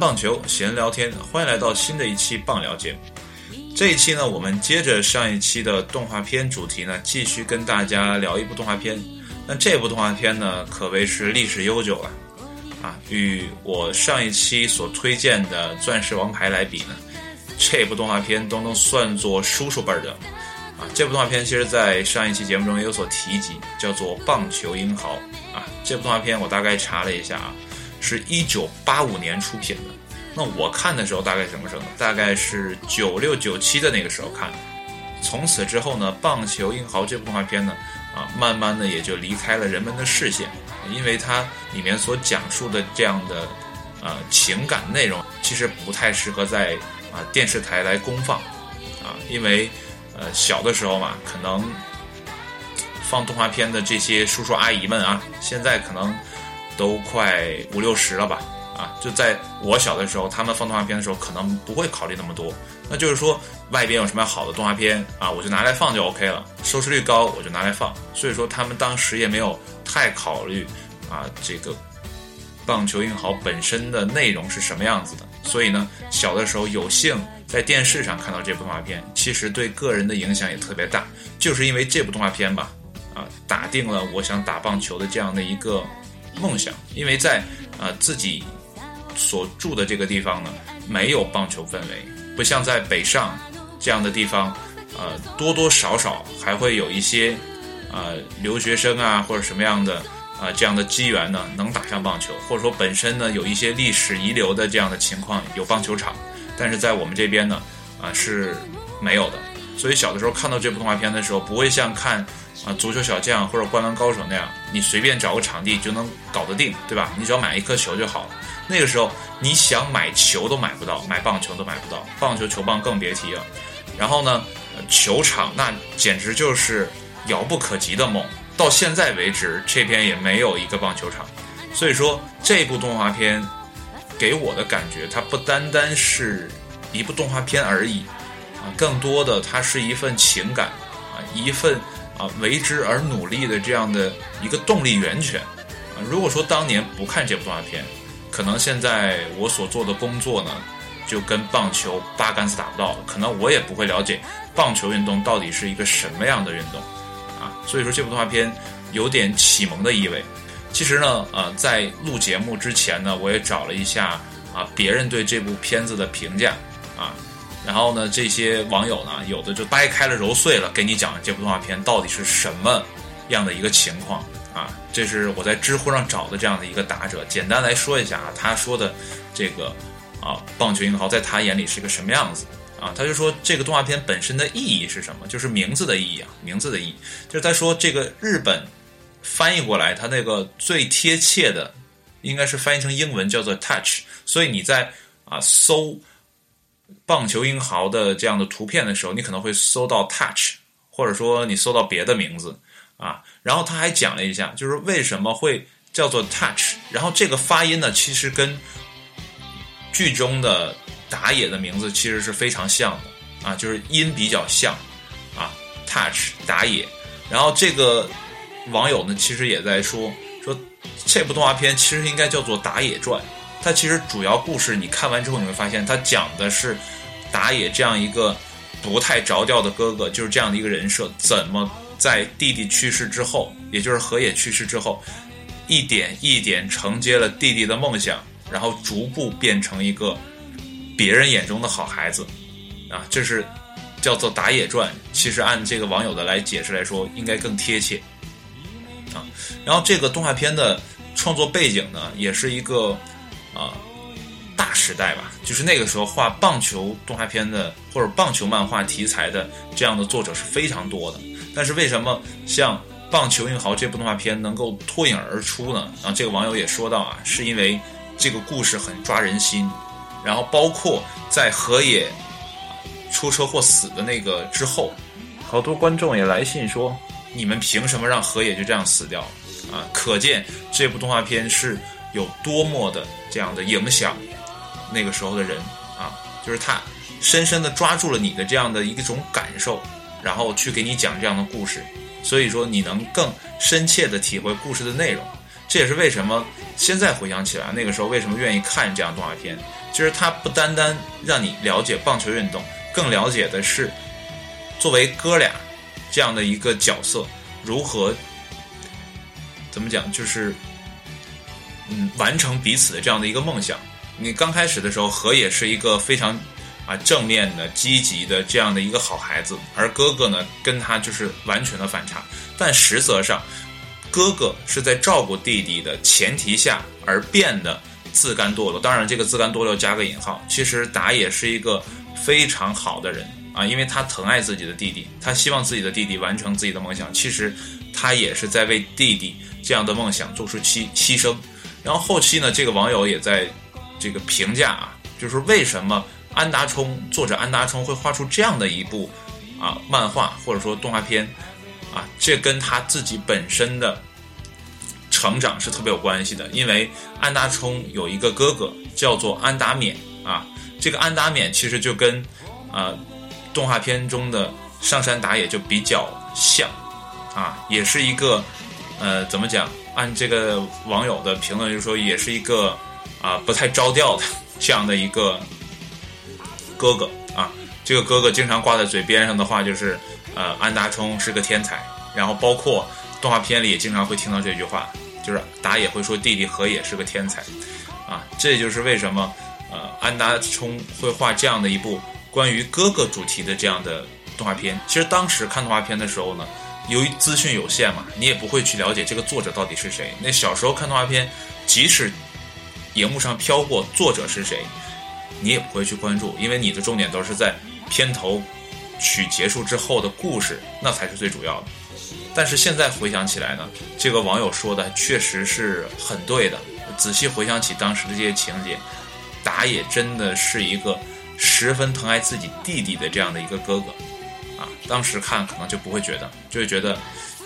棒球，闲聊天，欢迎来到新的一期棒聊节目。这一期呢，我们接着上一期的动画片主题呢，继续跟大家聊一部动画片。那这部动画片呢，可谓是历史悠久了啊，与我上一期所推荐的《钻石王牌》来比呢，这部动画片都能算作叔叔辈儿的啊。这部动画片其实，在上一期节目中也有所提及，叫做《棒球英豪》啊。这部动画片我大概查了一下啊。是一九八五年出品的，那我看的时候大概什么时候呢？大概是九六九七的那个时候看。从此之后呢，《棒球英豪》这部动画片呢，啊，慢慢的也就离开了人们的视线，因为它里面所讲述的这样的呃情感内容，其实不太适合在啊电视台来公放，啊，因为呃小的时候嘛，可能放动画片的这些叔叔阿姨们啊，现在可能。都快五六十了吧，啊，就在我小的时候，他们放动画片的时候，可能不会考虑那么多。那就是说，外边有什么好的动画片啊，我就拿来放就 OK 了，收视率高我就拿来放。所以说，他们当时也没有太考虑啊，这个棒球英豪本身的内容是什么样子的。所以呢，小的时候有幸在电视上看到这部动画片，其实对个人的影响也特别大，就是因为这部动画片吧，啊，打定了我想打棒球的这样的一个。梦想，因为在呃自己所住的这个地方呢，没有棒球氛围，不像在北上这样的地方，呃多多少少还会有一些呃留学生啊或者什么样的啊这样的机缘呢，能打上棒球，或者说本身呢有一些历史遗留的这样的情况有棒球场，但是在我们这边呢啊是没有的，所以小的时候看到这部动画片的时候，不会像看。啊，足球小将或者灌篮高手那样，你随便找个场地就能搞得定，对吧？你只要买一颗球就好了。那个时候你想买球都买不到，买棒球都买不到，棒球球棒更别提了。然后呢，球场那简直就是遥不可及的梦。到现在为止，这边也没有一个棒球场。所以说，这部动画片给我的感觉，它不单单是一部动画片而已啊，更多的它是一份情感啊，一份。啊，为之而努力的这样的一个动力源泉，啊，如果说当年不看这部动画片，可能现在我所做的工作呢，就跟棒球八竿子打不到了，可能我也不会了解棒球运动到底是一个什么样的运动，啊，所以说这部动画片有点启蒙的意味。其实呢，呃，在录节目之前呢，我也找了一下啊别人对这部片子的评价，啊。然后呢，这些网友呢，有的就掰开了揉碎了给你讲这部动画片到底是什么样的一个情况啊？这是我在知乎上找的这样的一个答者。简单来说一下啊，他说的这个啊，棒球英豪在他眼里是个什么样子啊？他就说这个动画片本身的意义是什么？就是名字的意义啊，名字的意义。就是他说这个日本翻译过来，他那个最贴切的应该是翻译成英文叫做 touch。所以你在啊搜。棒球英豪的这样的图片的时候，你可能会搜到 touch，或者说你搜到别的名字啊。然后他还讲了一下，就是为什么会叫做 touch。然后这个发音呢，其实跟剧中的打野的名字其实是非常像的啊，就是音比较像啊，touch 打野。然后这个网友呢，其实也在说说这部动画片其实应该叫做《打野传》。它其实主要故事，你看完之后你会发现，它讲的是打野这样一个不太着调的哥哥，就是这样的一个人设，怎么在弟弟去世之后，也就是河野去世之后，一点一点承接了弟弟的梦想，然后逐步变成一个别人眼中的好孩子，啊，这是叫做打野传。其实按这个网友的来解释来说，应该更贴切啊。然后这个动画片的创作背景呢，也是一个。啊，大时代吧，就是那个时候画棒球动画片的或者棒球漫画题材的这样的作者是非常多的。但是为什么像《棒球英豪》这部动画片能够脱颖而出呢？啊，这个网友也说到啊，是因为这个故事很抓人心，然后包括在河野出车祸死的那个之后，好多观众也来信说，你们凭什么让河野就这样死掉？啊，可见这部动画片是。有多么的这样的影响，那个时候的人啊，就是他深深的抓住了你的这样的一种感受，然后去给你讲这样的故事，所以说你能更深切的体会故事的内容。这也是为什么现在回想起来，那个时候为什么愿意看这样动画片，就是它不单单让你了解棒球运动，更了解的是作为哥俩这样的一个角色如何怎么讲，就是嗯完成彼此的这样的一个梦想。你刚开始的时候，和也是一个非常。啊，正面的、积极的这样的一个好孩子，而哥哥呢，跟他就是完全的反差。但实则上，哥哥是在照顾弟弟的前提下而变得自甘堕落。当然，这个自甘堕落加个引号。其实打野是一个非常好的人啊，因为他疼爱自己的弟弟，他希望自己的弟弟完成自己的梦想。其实他也是在为弟弟这样的梦想做出牺牺牲。然后后期呢，这个网友也在这个评价啊，就是为什么。安达充作者安达充会画出这样的一部啊漫画或者说动画片啊，这跟他自己本身的成长是特别有关系的。因为安达充有一个哥哥叫做安达勉啊，这个安达勉其实就跟啊动画片中的上山打野就比较像啊，也是一个呃怎么讲？按这个网友的评论就是说，也是一个啊不太着调的这样的一个。哥哥啊，这个哥哥经常挂在嘴边上的话就是，呃，安达充是个天才。然后包括动画片里也经常会听到这句话，就是打野会说弟弟和也是个天才，啊，这就是为什么呃安达充会画这样的一部关于哥哥主题的这样的动画片。其实当时看动画片的时候呢，由于资讯有限嘛，你也不会去了解这个作者到底是谁。那小时候看动画片，即使荧幕上飘过作者是谁。你也不会去关注，因为你的重点都是在片头曲结束之后的故事，那才是最主要的。但是现在回想起来呢，这个网友说的确实是很对的。仔细回想起当时的这些情节，打野真的是一个十分疼爱自己弟弟的这样的一个哥哥啊。当时看可能就不会觉得，就会觉得，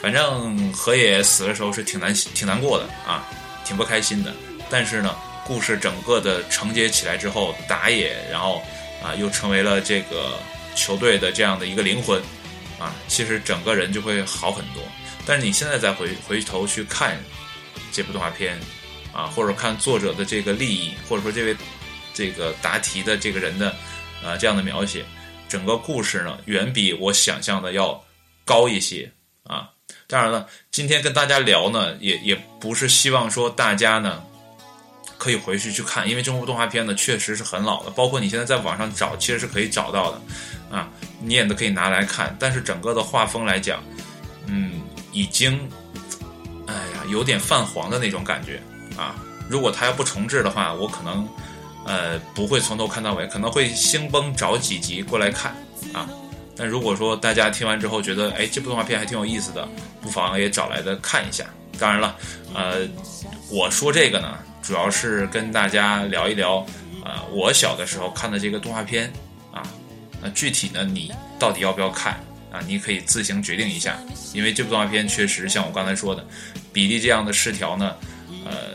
反正河野死的时候是挺难挺难过的啊，挺不开心的。但是呢。故事整个的承接起来之后，打野，然后啊，又成为了这个球队的这样的一个灵魂，啊，其实整个人就会好很多。但是你现在再回回头去看这部动画片，啊，或者看作者的这个利益，或者说这位这个答题的这个人的啊这样的描写，整个故事呢，远比我想象的要高一些啊。当然了，今天跟大家聊呢，也也不是希望说大家呢。可以回去去看，因为这部动画片呢确实是很老的，包括你现在在网上找，其实是可以找到的，啊，你也都可以拿来看。但是整个的画风来讲，嗯，已经，哎呀，有点泛黄的那种感觉啊。如果他要不重置的话，我可能，呃，不会从头看到尾，可能会兴崩找几集过来看啊。但如果说大家听完之后觉得，哎，这部动画片还挺有意思的，不妨也找来的看一下。当然了，呃，我说这个呢。主要是跟大家聊一聊，呃，我小的时候看的这个动画片，啊，那具体呢，你到底要不要看啊？你可以自行决定一下，因为这部动画片确实像我刚才说的，比例这样的失调呢，呃，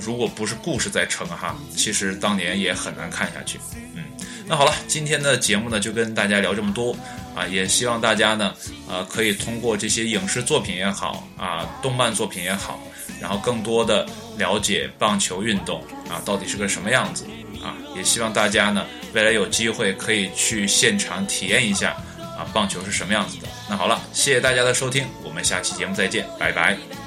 如果不是故事在撑哈，其实当年也很难看下去。嗯，那好了，今天的节目呢就跟大家聊这么多啊，也希望大家呢，呃，可以通过这些影视作品也好啊，动漫作品也好。然后更多的了解棒球运动啊，到底是个什么样子啊？也希望大家呢，未来有机会可以去现场体验一下啊，棒球是什么样子的。那好了，谢谢大家的收听，我们下期节目再见，拜拜。